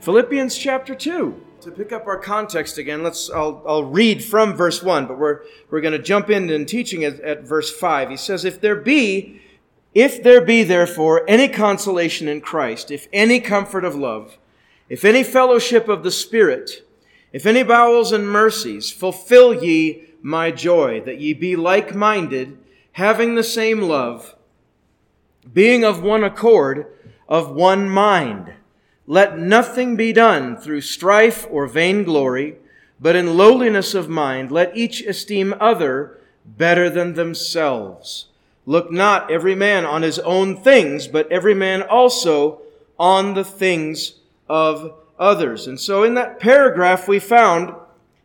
Philippians chapter 2. To pick up our context again, let's I'll, I'll read from verse 1, but we're, we're going to jump in and teaching at, at verse 5. He says, If there be, if there be therefore any consolation in Christ, if any comfort of love, if any fellowship of the Spirit, if any bowels and mercies, fulfill ye my joy, that ye be like minded, having the same love, being of one accord, of one mind. Let nothing be done through strife or vainglory, but in lowliness of mind, let each esteem other better than themselves. Look not every man on his own things, but every man also on the things of others. And so in that paragraph we found,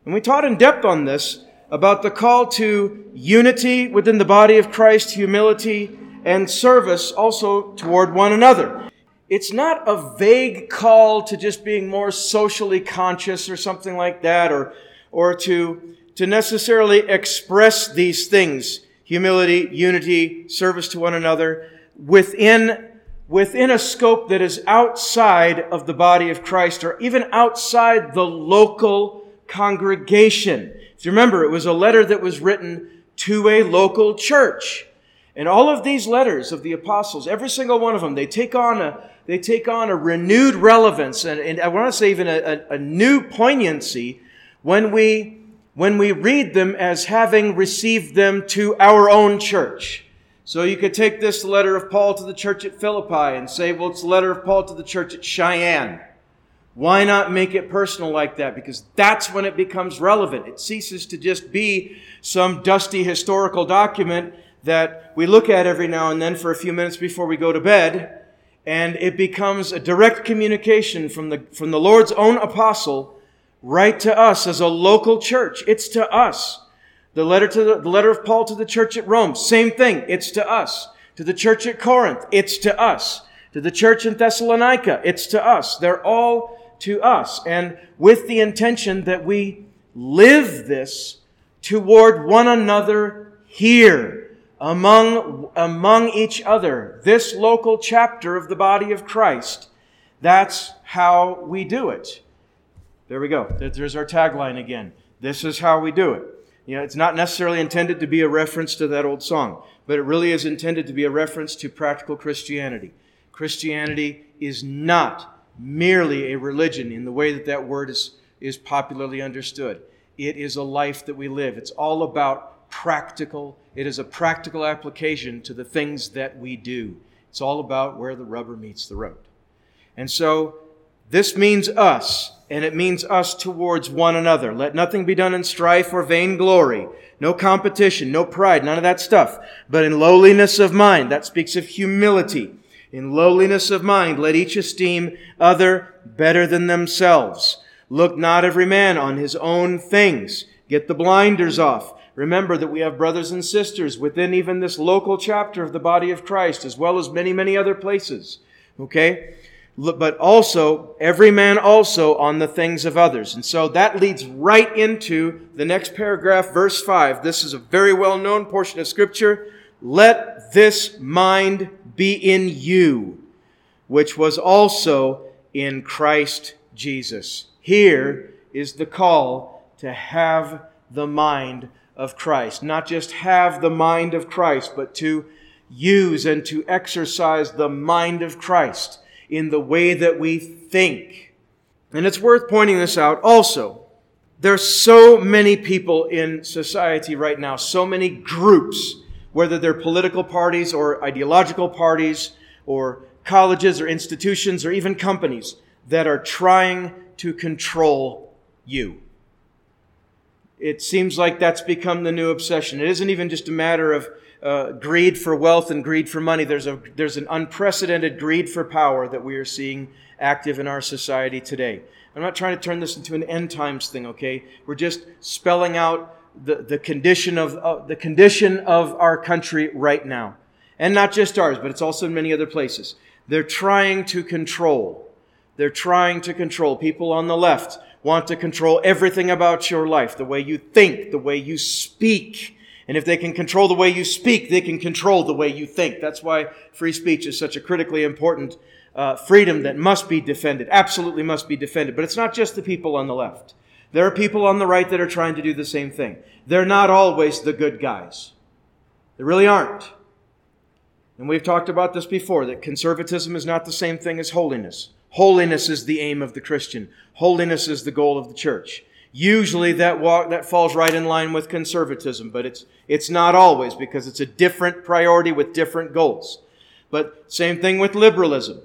and we taught in depth on this, about the call to unity within the body of Christ, humility, and service also toward one another. It's not a vague call to just being more socially conscious or something like that, or, or to, to necessarily express these things humility, unity, service to one another within within a scope that is outside of the body of Christ or even outside the local congregation. If you remember, it was a letter that was written to a local church. And all of these letters of the apostles, every single one of them, they take on a, they take on a renewed relevance and, and I want to say even a, a, a new poignancy when we, when we read them as having received them to our own church. So you could take this letter of Paul to the church at Philippi and say, well, it's the letter of Paul to the church at Cheyenne. Why not make it personal like that? Because that's when it becomes relevant. It ceases to just be some dusty historical document that we look at every now and then for a few minutes before we go to bed. And it becomes a direct communication from the, from the Lord's own apostle right to us as a local church. It's to us. The letter to the, the letter of Paul to the church at Rome, same thing. It's to us. To the church at Corinth, it's to us. To the church in Thessalonica, it's to us. They're all to us. And with the intention that we live this toward one another here, among, among each other. This local chapter of the body of Christ. That's how we do it. There we go. There's our tagline again. This is how we do it. You know, it's not necessarily intended to be a reference to that old song, but it really is intended to be a reference to practical Christianity. Christianity is not merely a religion in the way that that word is, is popularly understood. It is a life that we live. It's all about practical, it is a practical application to the things that we do. It's all about where the rubber meets the road. And so this means us, and it means us towards one another. Let nothing be done in strife or vainglory. No competition, no pride, none of that stuff. But in lowliness of mind, that speaks of humility. In lowliness of mind, let each esteem other better than themselves. Look not every man on his own things. Get the blinders off. Remember that we have brothers and sisters within even this local chapter of the body of Christ, as well as many, many other places. Okay? but also every man also on the things of others. And so that leads right into the next paragraph, verse 5. This is a very well known portion of Scripture. Let this mind be in you, which was also in Christ Jesus. Here is the call to have the mind of Christ. Not just have the mind of Christ, but to use and to exercise the mind of Christ in the way that we think. And it's worth pointing this out also. There's so many people in society right now, so many groups, whether they're political parties or ideological parties or colleges or institutions or even companies that are trying to control you. It seems like that's become the new obsession. It isn't even just a matter of uh, greed for wealth and greed for money. There's, a, there's an unprecedented greed for power that we are seeing active in our society today. I'm not trying to turn this into an end times thing, okay? We're just spelling out the, the, condition of, uh, the condition of our country right now. And not just ours, but it's also in many other places. They're trying to control. They're trying to control. People on the left want to control everything about your life, the way you think, the way you speak. And if they can control the way you speak, they can control the way you think. That's why free speech is such a critically important uh, freedom that must be defended, absolutely must be defended. But it's not just the people on the left. There are people on the right that are trying to do the same thing. They're not always the good guys. They really aren't. And we've talked about this before that conservatism is not the same thing as holiness. Holiness is the aim of the Christian. Holiness is the goal of the church. Usually that walk, that falls right in line with conservatism, but it's, it's not always because it's a different priority with different goals. But same thing with liberalism.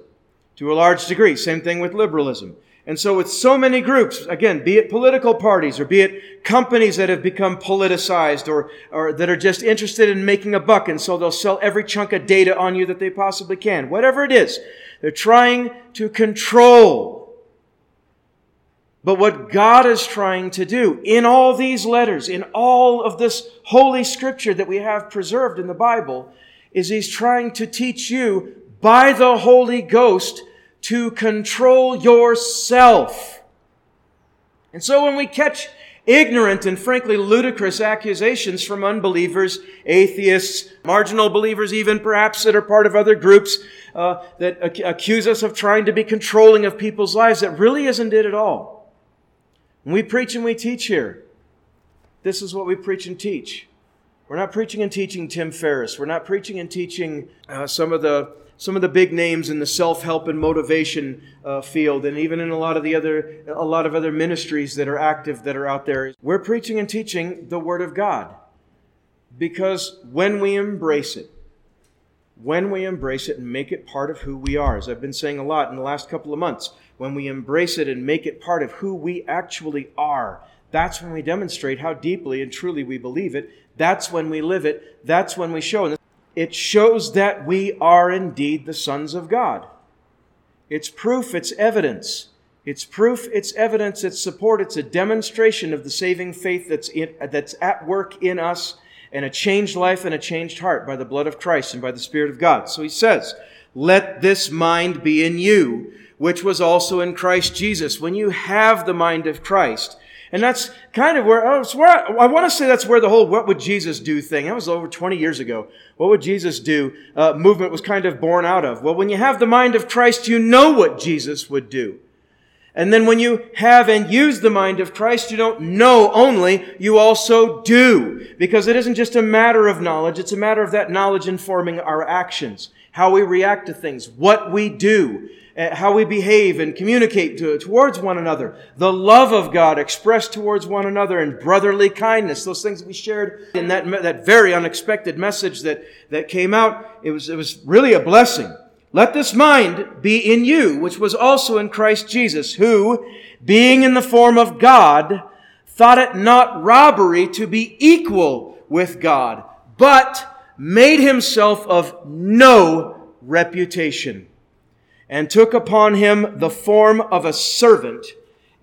To a large degree, same thing with liberalism. And so with so many groups, again, be it political parties or be it companies that have become politicized or, or that are just interested in making a buck and so they'll sell every chunk of data on you that they possibly can. Whatever it is, they're trying to control. But what God is trying to do in all these letters, in all of this holy scripture that we have preserved in the Bible, is He's trying to teach you by the Holy Ghost to control yourself. And so when we catch ignorant and frankly ludicrous accusations from unbelievers, atheists, marginal believers, even perhaps that are part of other groups uh, that ac- accuse us of trying to be controlling of people's lives, that really isn't it at all. When we preach and we teach here, this is what we preach and teach. We're not preaching and teaching Tim Ferriss. We're not preaching and teaching uh, some of the some of the big names in the self-help and motivation uh, field and even in a lot of the other a lot of other ministries that are active that are out there. We're preaching and teaching the word of god. Because when we embrace it when we embrace it and make it part of who we are as i've been saying a lot in the last couple of months when we embrace it and make it part of who we actually are that's when we demonstrate how deeply and truly we believe it. That's when we live it. That's when we show it shows that we are indeed the sons of God. It's proof, it's evidence. It's proof, it's evidence, it's support, it's a demonstration of the saving faith that's, in, that's at work in us and a changed life and a changed heart by the blood of Christ and by the Spirit of God. So he says, Let this mind be in you, which was also in Christ Jesus. When you have the mind of Christ, and that's kind of where, oh, where I, I, want to say that's where the whole what would Jesus do thing, that was over 20 years ago. What would Jesus do uh, movement was kind of born out of. Well, when you have the mind of Christ, you know what Jesus would do. And then when you have and use the mind of Christ, you don't know only, you also do. Because it isn't just a matter of knowledge, it's a matter of that knowledge informing our actions, how we react to things, what we do. Uh, how we behave and communicate to, towards one another, the love of God expressed towards one another, and brotherly kindness, those things we shared in that, that very unexpected message that, that came out, it was, it was really a blessing. Let this mind be in you, which was also in Christ Jesus, who, being in the form of God, thought it not robbery to be equal with God, but made himself of no reputation and took upon him the form of a servant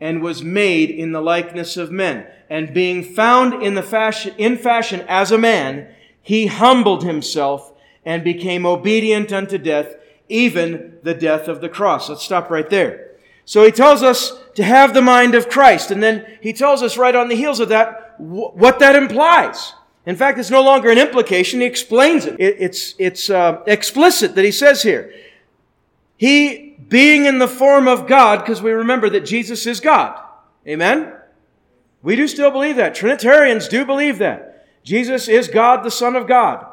and was made in the likeness of men. And being found in the fashion, in fashion as a man, he humbled himself and became obedient unto death, even the death of the cross. Let's stop right there. So he tells us to have the mind of Christ, and then he tells us right on the heels of that what that implies. In fact, it's no longer an implication. He explains it. it's it's uh, explicit that he says here. He being in the form of God, because we remember that Jesus is God. Amen? We do still believe that. Trinitarians do believe that. Jesus is God, the Son of God.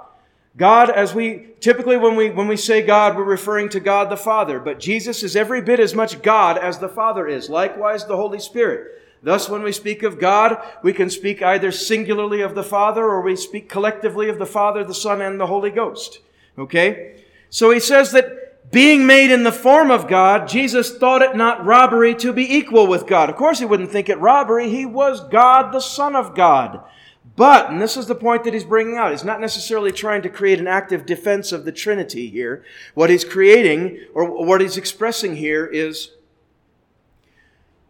God, as we typically when we when we say God, we're referring to God the Father, but Jesus is every bit as much God as the Father is. Likewise, the Holy Spirit. Thus, when we speak of God, we can speak either singularly of the Father or we speak collectively of the Father, the Son, and the Holy Ghost. Okay? So he says that being made in the form of God, Jesus thought it not robbery to be equal with God. Of course, he wouldn't think it robbery. He was God, the Son of God. But, and this is the point that he's bringing out, he's not necessarily trying to create an active defense of the Trinity here. What he's creating, or what he's expressing here, is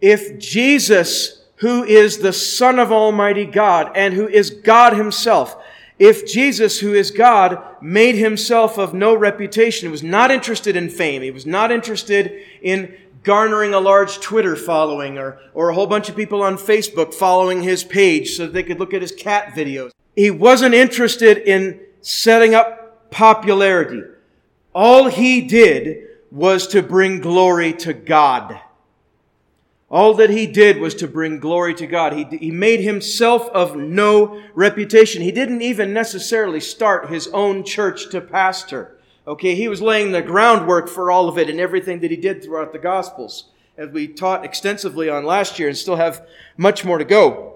if Jesus, who is the Son of Almighty God and who is God Himself. If Jesus, who is God, made himself of no reputation, was not interested in fame, he was not interested in garnering a large Twitter following or, or a whole bunch of people on Facebook following his page so that they could look at his cat videos. He wasn't interested in setting up popularity. All he did was to bring glory to God. All that he did was to bring glory to God. He, he made himself of no reputation. He didn't even necessarily start his own church to pastor. Okay, he was laying the groundwork for all of it and everything that he did throughout the Gospels, as we taught extensively on last year and still have much more to go.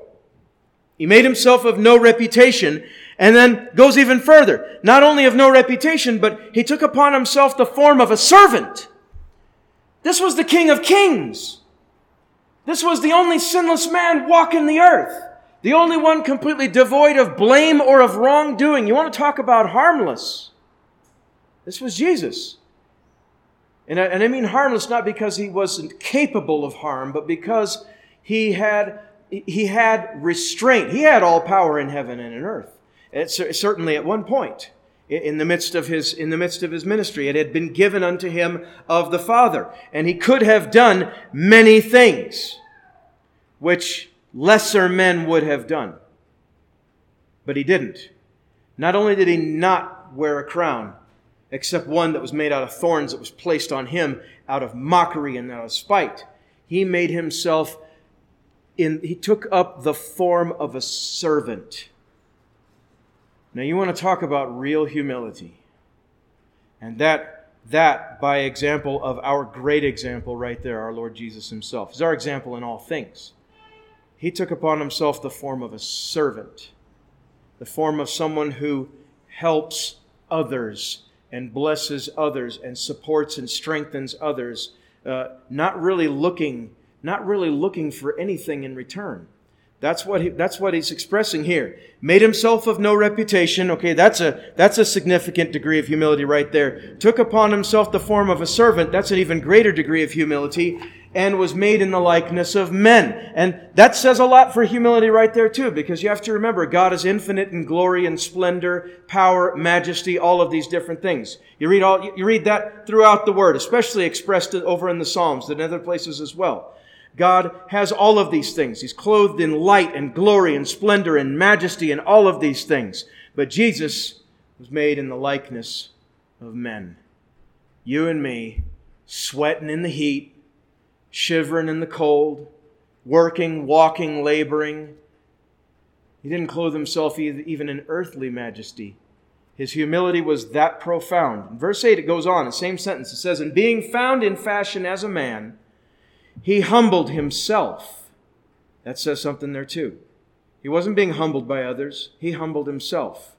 He made himself of no reputation and then goes even further. Not only of no reputation, but he took upon himself the form of a servant. This was the King of Kings. This was the only sinless man walking the earth. The only one completely devoid of blame or of wrongdoing. You want to talk about harmless? This was Jesus. And I, and I mean harmless not because he wasn't capable of harm, but because he had, he had restraint. He had all power in heaven and in earth. It, certainly at one point in the midst of his in the midst of his ministry it had been given unto him of the father and he could have done many things which lesser men would have done but he didn't not only did he not wear a crown except one that was made out of thorns that was placed on him out of mockery and out of spite. He made himself in, he took up the form of a servant. Now you want to talk about real humility. And that, that by example of our great example right there, our Lord Jesus himself, is our example in all things. He took upon himself the form of a servant, the form of someone who helps others and blesses others and supports and strengthens others, uh, not really looking, not really looking for anything in return. That's what he, that's what he's expressing here. Made himself of no reputation. Okay, that's a that's a significant degree of humility right there. Took upon himself the form of a servant. That's an even greater degree of humility and was made in the likeness of men. And that says a lot for humility right there too, because you have to remember God is infinite in glory and splendor, power, majesty, all of these different things. You read all, you read that throughout the Word, especially expressed over in the Psalms and other places as well. God has all of these things. He's clothed in light and glory and splendor and majesty and all of these things. But Jesus was made in the likeness of men. You and me, sweating in the heat, shivering in the cold, working, walking, laboring. He didn't clothe himself even in earthly majesty. His humility was that profound. In verse 8, it goes on, the same sentence. It says, And being found in fashion as a man, he humbled himself. That says something there too. He wasn't being humbled by others, he humbled himself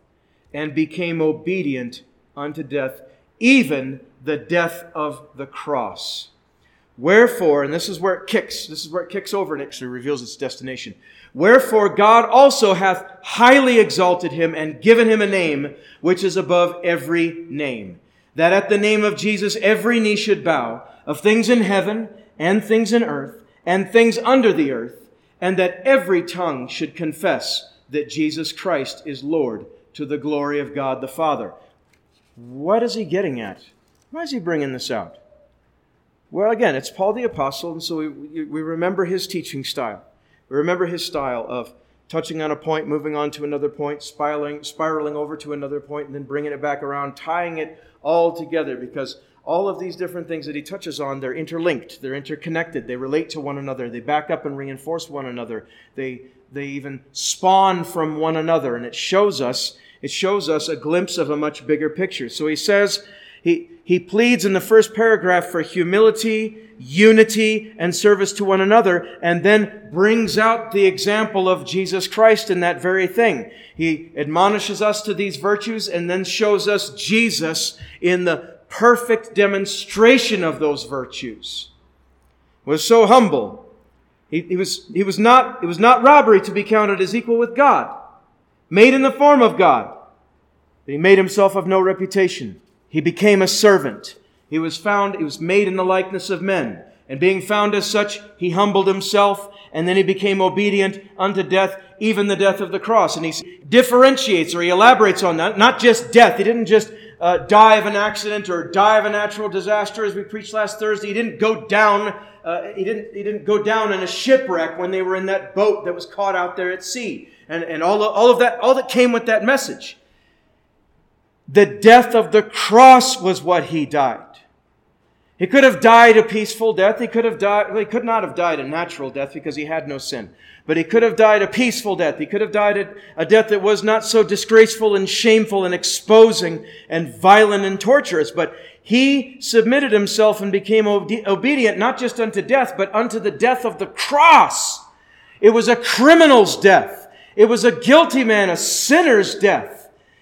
and became obedient unto death, even the death of the cross. Wherefore, and this is where it kicks, this is where it kicks over and actually reveals its destination. Wherefore, God also hath highly exalted him and given him a name which is above every name, that at the name of Jesus every knee should bow, of things in heaven and things in earth and things under the earth, and that every tongue should confess that Jesus Christ is Lord to the glory of God the Father. What is he getting at? Why is he bringing this out? Well, again, it's Paul the Apostle, and so we, we remember his teaching style. We remember his style of touching on a point, moving on to another point, spiraling, spiraling over to another point, and then bringing it back around, tying it all together because all of these different things that he touches on, they're interlinked, they're interconnected, they relate to one another, they back up and reinforce one another, they, they even spawn from one another, and it shows us, it shows us a glimpse of a much bigger picture. So he says, he, he pleads in the first paragraph for humility, unity, and service to one another, and then brings out the example of Jesus Christ in that very thing. He admonishes us to these virtues and then shows us Jesus in the perfect demonstration of those virtues. Was so humble. He, he, was, he was not, it was not robbery to be counted as equal with God. Made in the form of God. But he made himself of no reputation. He became a servant. He was found, he was made in the likeness of men. And being found as such, he humbled himself, and then he became obedient unto death, even the death of the cross. And he differentiates or he elaborates on that, not just death. He didn't just uh, die of an accident or die of a natural disaster, as we preached last Thursday. He didn't go down. Uh, he didn't. He didn't go down in a shipwreck when they were in that boat that was caught out there at sea, and and all of, all of that, all that came with that message. The death of the cross was what he died. He could have died a peaceful death. He could have died, well, he could not have died a natural death because he had no sin. But he could have died a peaceful death. He could have died a, a death that was not so disgraceful and shameful and exposing and violent and torturous. But he submitted himself and became obe- obedient not just unto death, but unto the death of the cross. It was a criminal's death. It was a guilty man, a sinner's death.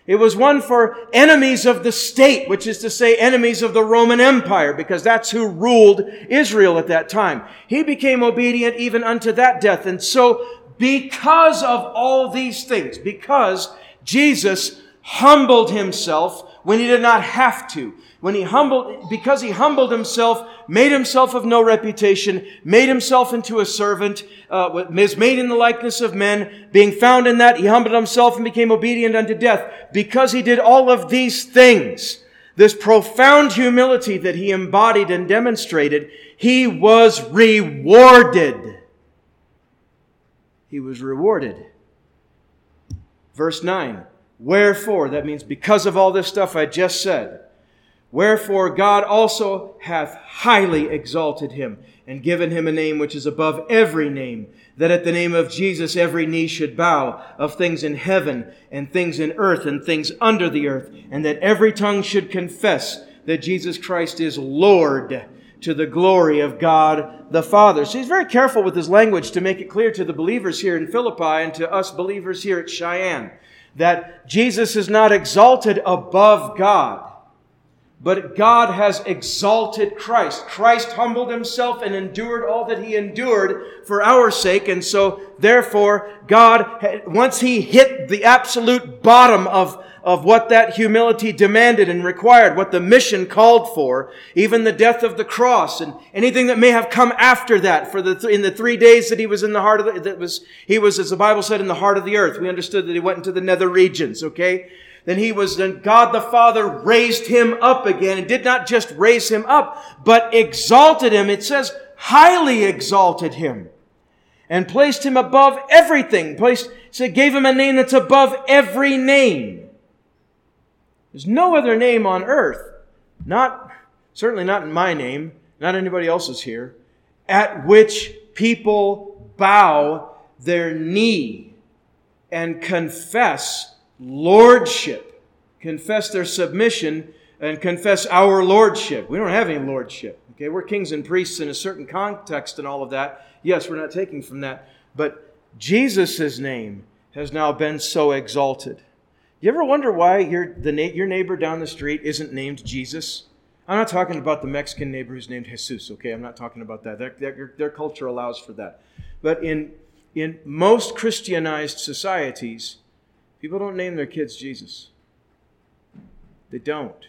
It was one for enemies of the state, which is to say enemies of the Roman Empire, because that's who ruled Israel at that time. He became obedient even unto that death. And so, because of all these things, because Jesus humbled himself when he did not have to, when he humbled, because he humbled himself, made himself of no reputation, made himself into a servant, uh, was made in the likeness of men, being found in that, he humbled himself and became obedient unto death. Because he did all of these things, this profound humility that he embodied and demonstrated, he was rewarded. He was rewarded. Verse 9. Wherefore, that means because of all this stuff I just said, Wherefore God also hath highly exalted him and given him a name which is above every name, that at the name of Jesus every knee should bow of things in heaven and things in earth and things under the earth, and that every tongue should confess that Jesus Christ is Lord to the glory of God the Father. So he's very careful with his language to make it clear to the believers here in Philippi and to us believers here at Cheyenne that Jesus is not exalted above God but God has exalted Christ. Christ humbled himself and endured all that he endured for our sake. And so, therefore, God, once he hit the absolute bottom of, of what that humility demanded and required, what the mission called for, even the death of the cross and anything that may have come after that for the, in the three days that he was in the heart of the, that was, he was, as the Bible said, in the heart of the earth. We understood that he went into the nether regions, okay? Then he was, then God the Father raised him up again and did not just raise him up, but exalted him. It says highly exalted him and placed him above everything. Placed, said, gave him a name that's above every name. There's no other name on earth, not, certainly not in my name, not anybody else's here, at which people bow their knee and confess lordship, confess their submission, and confess our lordship. We don't have any lordship. Okay, we're kings and priests in a certain context and all of that. Yes, we're not taking from that. But Jesus' name has now been so exalted. You ever wonder why your, the, your neighbor down the street isn't named Jesus? I'm not talking about the Mexican neighbor who's named Jesus, okay? I'm not talking about that. Their, their, their culture allows for that. But in, in most Christianized societies, People don't name their kids Jesus. They don't.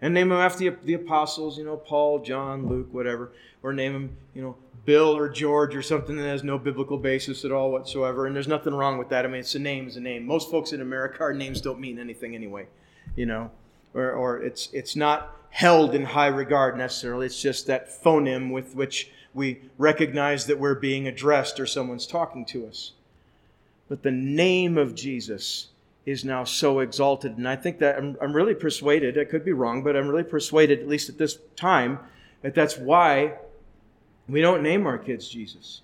And name them after the, apostles, you know, Paul, John, Luke, whatever. Or name them, you know, Bill or George or something that has no biblical basis at all whatsoever. And there's nothing wrong with that. I mean, it's a name is a name. Most folks in America, our names don't mean anything anyway, you know. Or, or it's, it's not held in high regard necessarily. It's just that phoneme with which we recognize that we're being addressed or someone's talking to us. But the name of Jesus is now so exalted. And I think that I'm, I'm really persuaded, I could be wrong, but I'm really persuaded, at least at this time, that that's why we don't name our kids Jesus.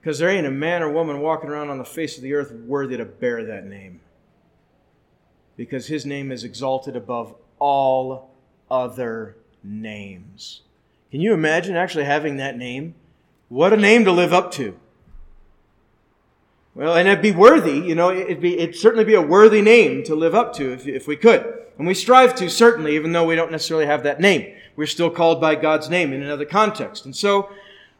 Because there ain't a man or woman walking around on the face of the earth worthy to bear that name. Because his name is exalted above all other names. Can you imagine actually having that name? What a name to live up to. Well, and it'd be worthy, you know, it'd, be, it'd certainly be a worthy name to live up to if, if we could. And we strive to, certainly, even though we don't necessarily have that name. We're still called by God's name in another context. And so,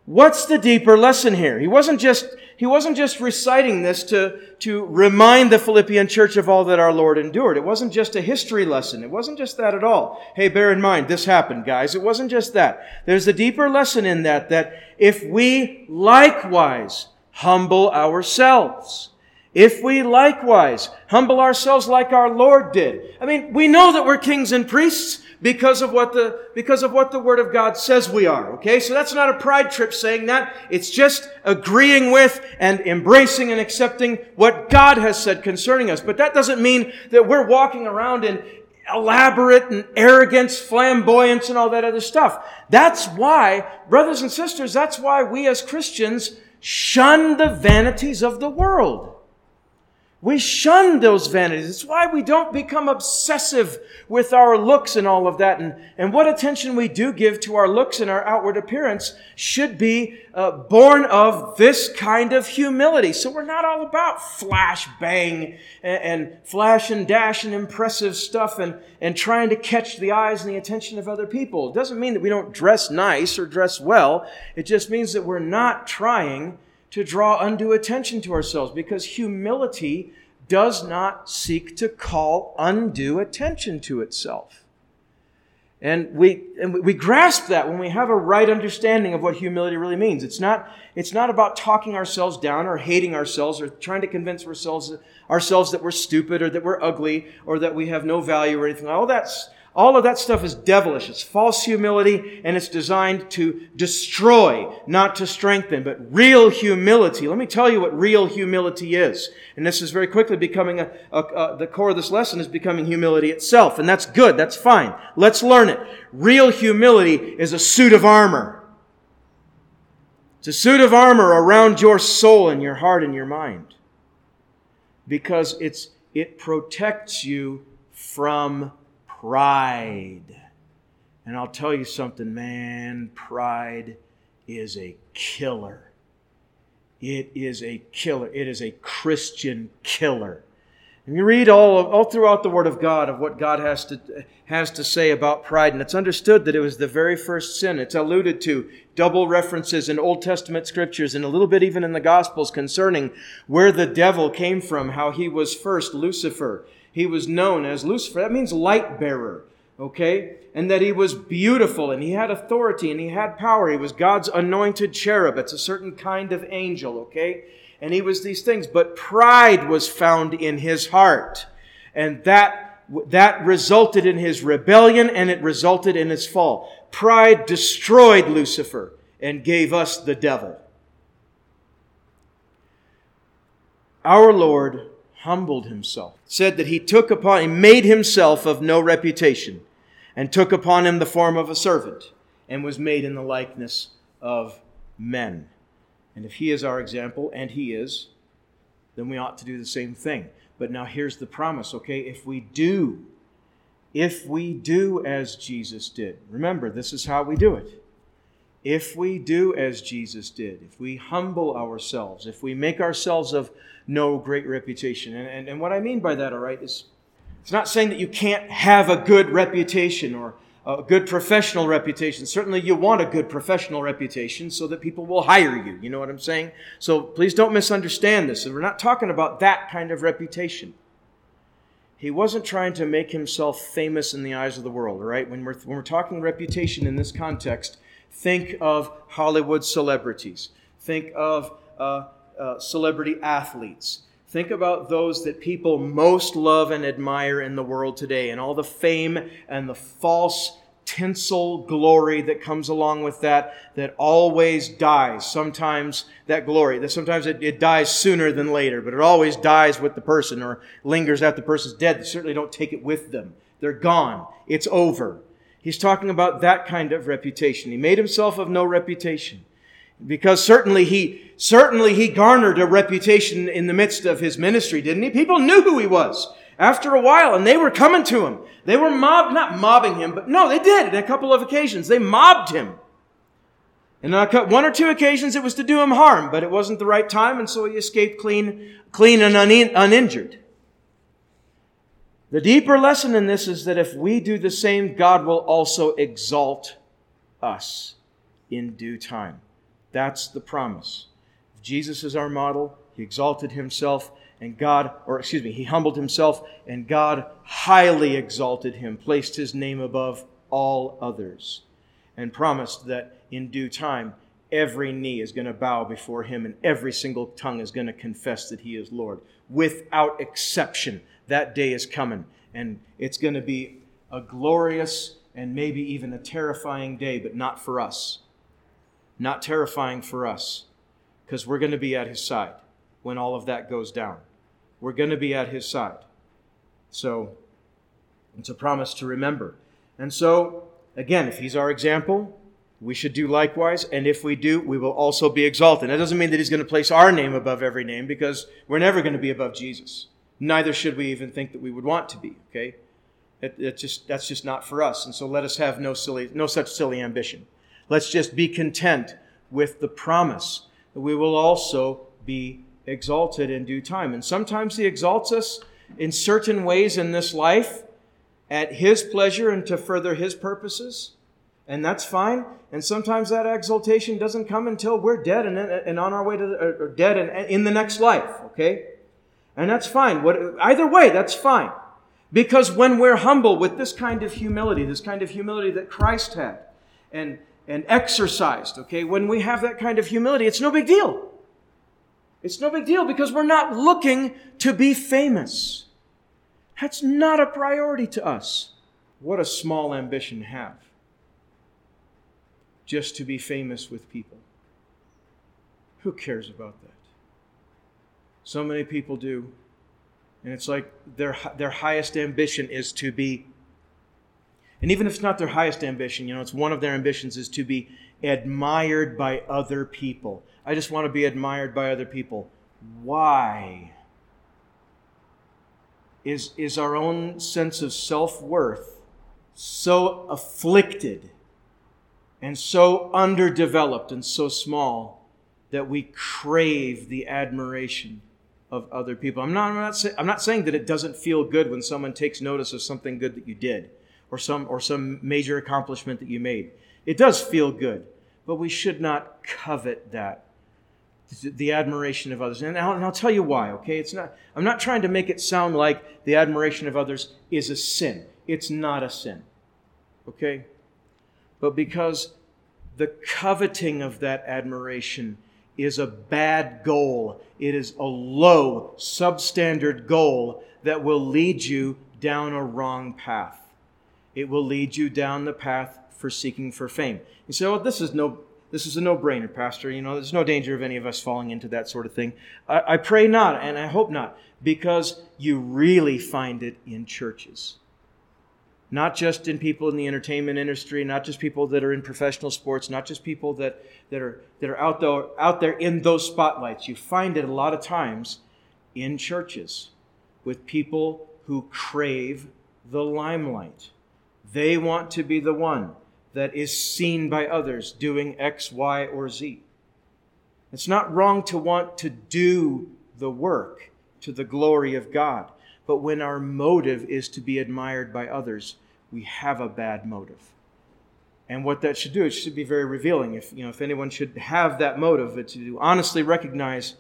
what's the deeper lesson here? He wasn't just, he wasn't just reciting this to, to remind the Philippian church of all that our Lord endured. It wasn't just a history lesson. It wasn't just that at all. Hey, bear in mind, this happened, guys. It wasn't just that. There's a deeper lesson in that, that if we likewise humble ourselves, if we likewise humble ourselves like our Lord did. I mean, we know that we're kings and priests because of what the, because of what the Word of God says we are. Okay? So that's not a pride trip saying that. It's just agreeing with and embracing and accepting what God has said concerning us. But that doesn't mean that we're walking around in elaborate and arrogance, flamboyance, and all that other stuff. That's why, brothers and sisters, that's why we as Christians shun the vanities of the world. We shun those vanities. It's why we don't become obsessive with our looks and all of that. And, and what attention we do give to our looks and our outward appearance should be uh, born of this kind of humility. So we're not all about flash bang and, and flash and dash and impressive stuff and, and trying to catch the eyes and the attention of other people. It doesn't mean that we don't dress nice or dress well. It just means that we're not trying to draw undue attention to ourselves because humility does not seek to call undue attention to itself. And we, and we grasp that when we have a right understanding of what humility really means. It's not, it's not about talking ourselves down or hating ourselves or trying to convince ourselves, ourselves that we're stupid or that we're ugly or that we have no value or anything. All that's, all of that stuff is devilish. It's false humility and it's designed to destroy, not to strengthen. But real humility, let me tell you what real humility is. And this is very quickly becoming a, a, a, the core of this lesson is becoming humility itself. And that's good. That's fine. Let's learn it. Real humility is a suit of armor. It's a suit of armor around your soul and your heart and your mind. Because it's, it protects you from pride. And I'll tell you something, man, pride is a killer. It is a killer. It is a Christian killer. And you read all, all throughout the Word of God of what God has to, has to say about pride, and it's understood that it was the very first sin. It's alluded to, double references in Old Testament scriptures and a little bit even in the Gospels concerning where the devil came from, how he was first Lucifer, he was known as Lucifer. That means light bearer, okay? And that he was beautiful and he had authority and he had power. He was God's anointed cherub. It's a certain kind of angel, okay? And he was these things. But pride was found in his heart. And that, that resulted in his rebellion and it resulted in his fall. Pride destroyed Lucifer and gave us the devil. Our Lord humbled himself, said that he took upon, he made himself of no reputation, and took upon him the form of a servant, and was made in the likeness of men. And if he is our example, and he is, then we ought to do the same thing. But now here's the promise, okay? If we do, if we do as Jesus did, remember, this is how we do it. If we do as Jesus did, if we humble ourselves, if we make ourselves of no great reputation. And, and, and what I mean by that, all right, is it's not saying that you can't have a good reputation or a good professional reputation. Certainly, you want a good professional reputation so that people will hire you. You know what I'm saying? So please don't misunderstand this. We're not talking about that kind of reputation. He wasn't trying to make himself famous in the eyes of the world, all right? When we're, when we're talking reputation in this context, think of Hollywood celebrities. Think of uh, uh, celebrity athletes. Think about those that people most love and admire in the world today, and all the fame and the false tinsel glory that comes along with that, that always dies. Sometimes that glory, that sometimes it, it, dies sooner than later, but it always dies with the person or lingers after the person's dead. They certainly don't take it with them. They're gone. It's over. He's talking about that kind of reputation. He made himself of no reputation. Because certainly he certainly he garnered a reputation in the midst of his ministry didn't he? People knew who he was after a while and they were coming to him. They were mob not mobbing him but no they did on a couple of occasions. They mobbed him. And on one or two occasions it was to do him harm but it wasn't the right time and so he escaped clean clean and uninjured the deeper lesson in this is that if we do the same god will also exalt us in due time That's the promise. If Jesus is our model, he exalted himself, and God, or excuse me, he humbled himself, and God highly exalted him, placed his name above all others, and promised that in due time every knee is going to bow before him and every single tongue is going to confess that he is Lord. Without exception, that day is coming, and it's going to be a glorious and maybe even a terrifying day, but not for us. Not terrifying for us, because we're going to be at his side when all of that goes down. We're going to be at his side. So it's a promise to remember. And so, again, if he's our example, we should do likewise. And if we do, we will also be exalted. That doesn't mean that he's going to place our name above every name because we're never going to be above Jesus. Neither should we even think that we would want to be, okay? It, just, that's just not for us. And so let us have no, silly, no such silly ambition. Let's just be content with the promise that we will also be exalted in due time. And sometimes He exalts us in certain ways in this life at His pleasure and to further His purposes. And that's fine. And sometimes that exaltation doesn't come until we're dead and, and on our way to the, or dead and in the next life. Okay? And that's fine. What, either way, that's fine. Because when we're humble with this kind of humility, this kind of humility that Christ had and, and exercised, okay, when we have that kind of humility, it's no big deal. It's no big deal because we're not looking to be famous. That's not a priority to us. What a small ambition have. Just to be famous with people. Who cares about that? So many people do. And it's like their, their highest ambition is to be, and even if it's not their highest ambition, you know, it's one of their ambitions is to be admired by other people. I just want to be admired by other people. Why? Is, is our own sense of self worth so afflicted and so underdeveloped and so small that we crave the admiration of other people? I'm not, I'm not, say, I'm not saying that it doesn't feel good when someone takes notice of something good that you did or some, or some major accomplishment that you made. It does feel good, but we should not covet that the admiration of others. And I'll, and I'll, tell you why, okay? It's not, I'm not trying to make it sound like the admiration of others is a sin. It's not a sin, okay? But because the coveting of that admiration is a bad goal, it is a low, substandard goal that will lead you down a wrong path. It will lead you down the path for seeking for fame. You say, well, this is no this is a no brainer, Pastor. You know, there's no danger of any of us falling into that sort of thing. I, I, pray not, and I hope not, because you really find it in churches. Not just in people in the entertainment industry, not just people that are in professional sports, not just people that, that, are, that are out there, out there in those spotlights. You find it a lot of times in churches with people who crave the limelight. They want to be the one that is seen by others doing X, Y, or Z. It's not wrong to want to do the work to the glory of God, but when our motive is to be admired by others, we have a bad motive. And what that should do, it should be very revealing. If you know, if anyone should have that motive, it's to honestly recognize,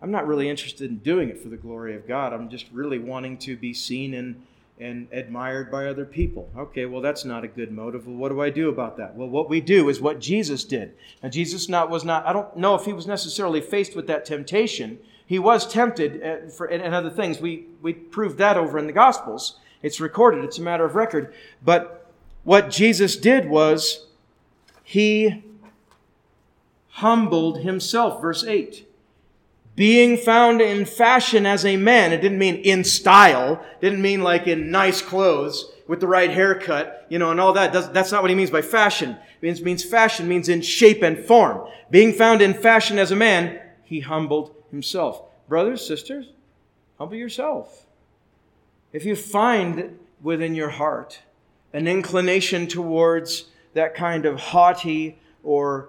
I'm not really interested in doing it for the glory of God. I'm just really wanting to be seen and and admired by other people. Okay, well, that's not a good motive. Well, what do I do about that? Well, what we do is what Jesus did. Now, Jesus not was not. I don't know if he was necessarily faced with that temptation. He was tempted uh, for and other things. We we proved that over in the Gospels. It's recorded. It's a matter of record. But what Jesus did was he humbled himself. Verse eight being found in fashion as a man. It didn't mean in style. Didn't mean like in nice clothes with the right haircut, you know, and all that. That's not what he means by fashion. It means, means fashion means in shape and form. Being found in fashion as a man, he humbled himself. Brothers, sisters, humble yourself. If you find within your heart an inclination towards that kind of haughty or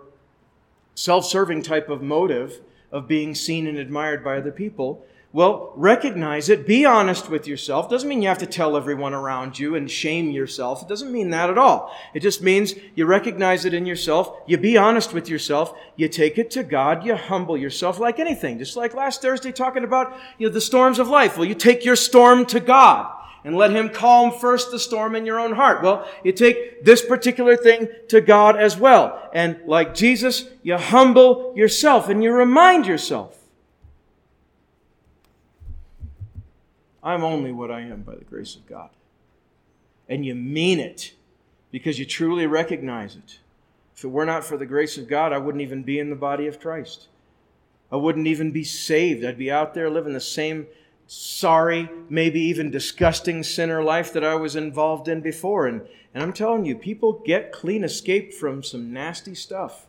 self serving type of motive, of being seen and admired by other people, Well, recognize it. Be honest with yourself. Doesn't mean you have to tell everyone around you and shame yourself. It doesn't mean that at all. It just means you recognize it in yourself. You be honest with yourself. You take it to God. You humble yourself like anything. Just like last Thursday talking about, you know, the storms of life. Well, you take your storm to God and let Him calm first the storm in your own heart. Well, you take this particular thing to God as well. And like Jesus, you humble yourself and you remind yourself I'm only what I am by the grace of God. And you mean it because you truly recognize it. If it were not for the grace of God, I wouldn't even be in the body of Christ. I wouldn't even be saved. I'd be out there living the same sorry, maybe even disgusting sinner life that I was involved in before. And, and I'm telling you, people get clean escape from some nasty stuff.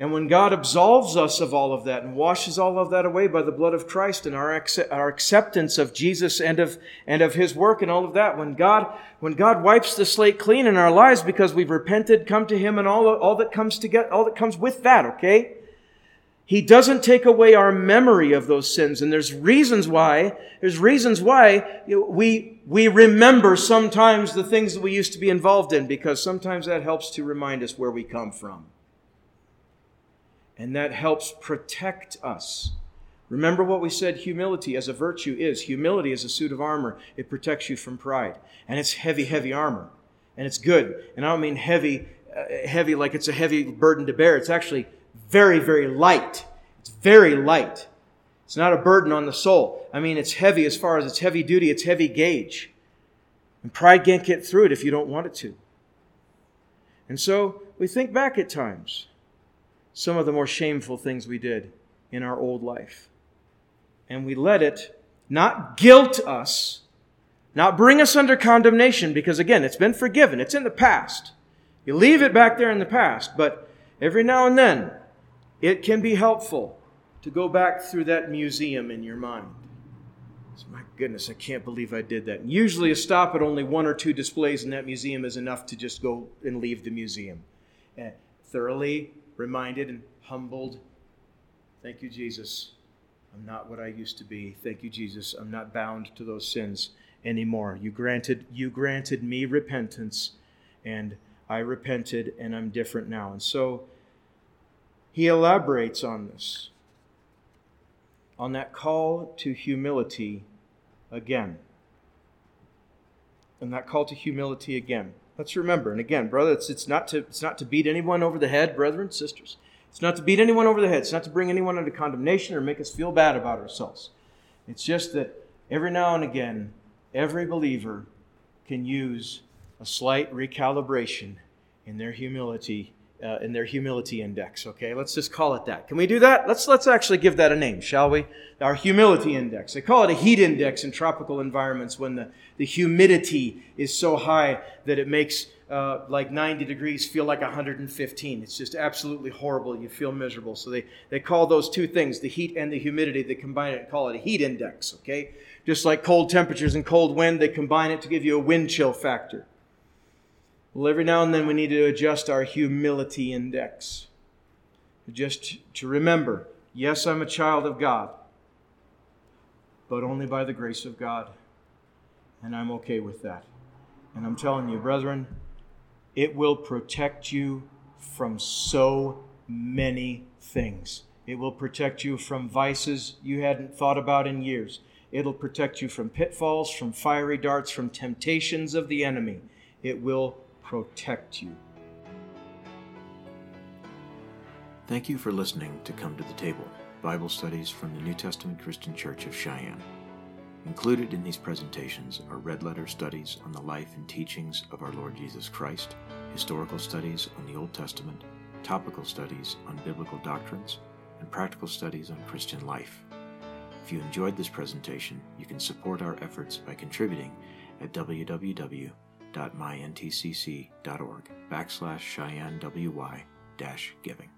And when God absolves us of all of that and washes all of that away by the blood of Christ and our, our acceptance of Jesus and of, and of His work and all of that, when God, when God wipes the slate clean in our lives because we've repented, come to Him and all, all that comes to get, all that comes with that, okay? He doesn't take away our memory of those sins. And there's reasons why, there's reasons why we, we remember sometimes the things that we used to be involved in because sometimes that helps to remind us where we come from and that helps protect us. Remember what we said humility as a virtue is. Humility is a suit of armor. It protects you from pride. And it's heavy, heavy armor. And it's good. And I don't mean heavy, uh, heavy like it's a heavy burden to bear. It's actually very, very light. It's very light. It's not a burden on the soul. I mean, it's heavy as far as it's heavy duty, it's heavy gauge. And pride can't get through it if you don't want it to. And so we think back at times some of the more shameful things we did in our old life. And we let it not guilt us, not bring us under condemnation, because again, it's been forgiven, it's in the past. You leave it back there in the past, but every now and then, it can be helpful to go back through that museum in your mind. So, my goodness, I can't believe I did that. And usually, a stop at only one or two displays in that museum is enough to just go and leave the museum. Uh, thoroughly reminded and humbled. Thank you, Jesus. I'm not what I used to be. Thank you, Jesus. I'm not bound to those sins anymore. You granted you granted me repentance and I repented and I'm different now. And so he elaborates on this. On that call to humility again. And that call to humility again. Let's remember, and again, brother, it's, it's, not to, it's not to beat anyone over the head, brethren, sisters. It's not to beat anyone over the head. It's not to bring anyone under condemnation or make us feel bad about ourselves. It's just that every now and again, every believer can use a slight recalibration in their humility uh, in their humility index. Okay, let's just call it that. Can we do that? Let's let's actually give that a name, shall we? Our humility index. They call it a heat index in tropical environments when the, the humidity is so high that it makes uh, like 90 degrees feel like 115. It's just absolutely horrible. You feel miserable. So they, they call those two things, the heat and the humidity, they combine it and call it a heat index. Okay, just like cold temperatures and cold wind, they combine it to give you a wind chill factor. Well, every now and then we need to adjust our humility index. Just to remember yes, I'm a child of God, but only by the grace of God. And I'm okay with that. And I'm telling you, brethren, it will protect you from so many things. It will protect you from vices you hadn't thought about in years. It'll protect you from pitfalls, from fiery darts, from temptations of the enemy. It will protect you. Thank you for listening to Come to the Table Bible studies from the New Testament Christian Church of Cheyenne. Included in these presentations are red letter studies on the life and teachings of our Lord Jesus Christ, historical studies on the Old Testament, topical studies on biblical doctrines, and practical studies on Christian life. If you enjoyed this presentation, you can support our efforts by contributing at www www.myntcc.org backslash Cheyenne WY dash giving.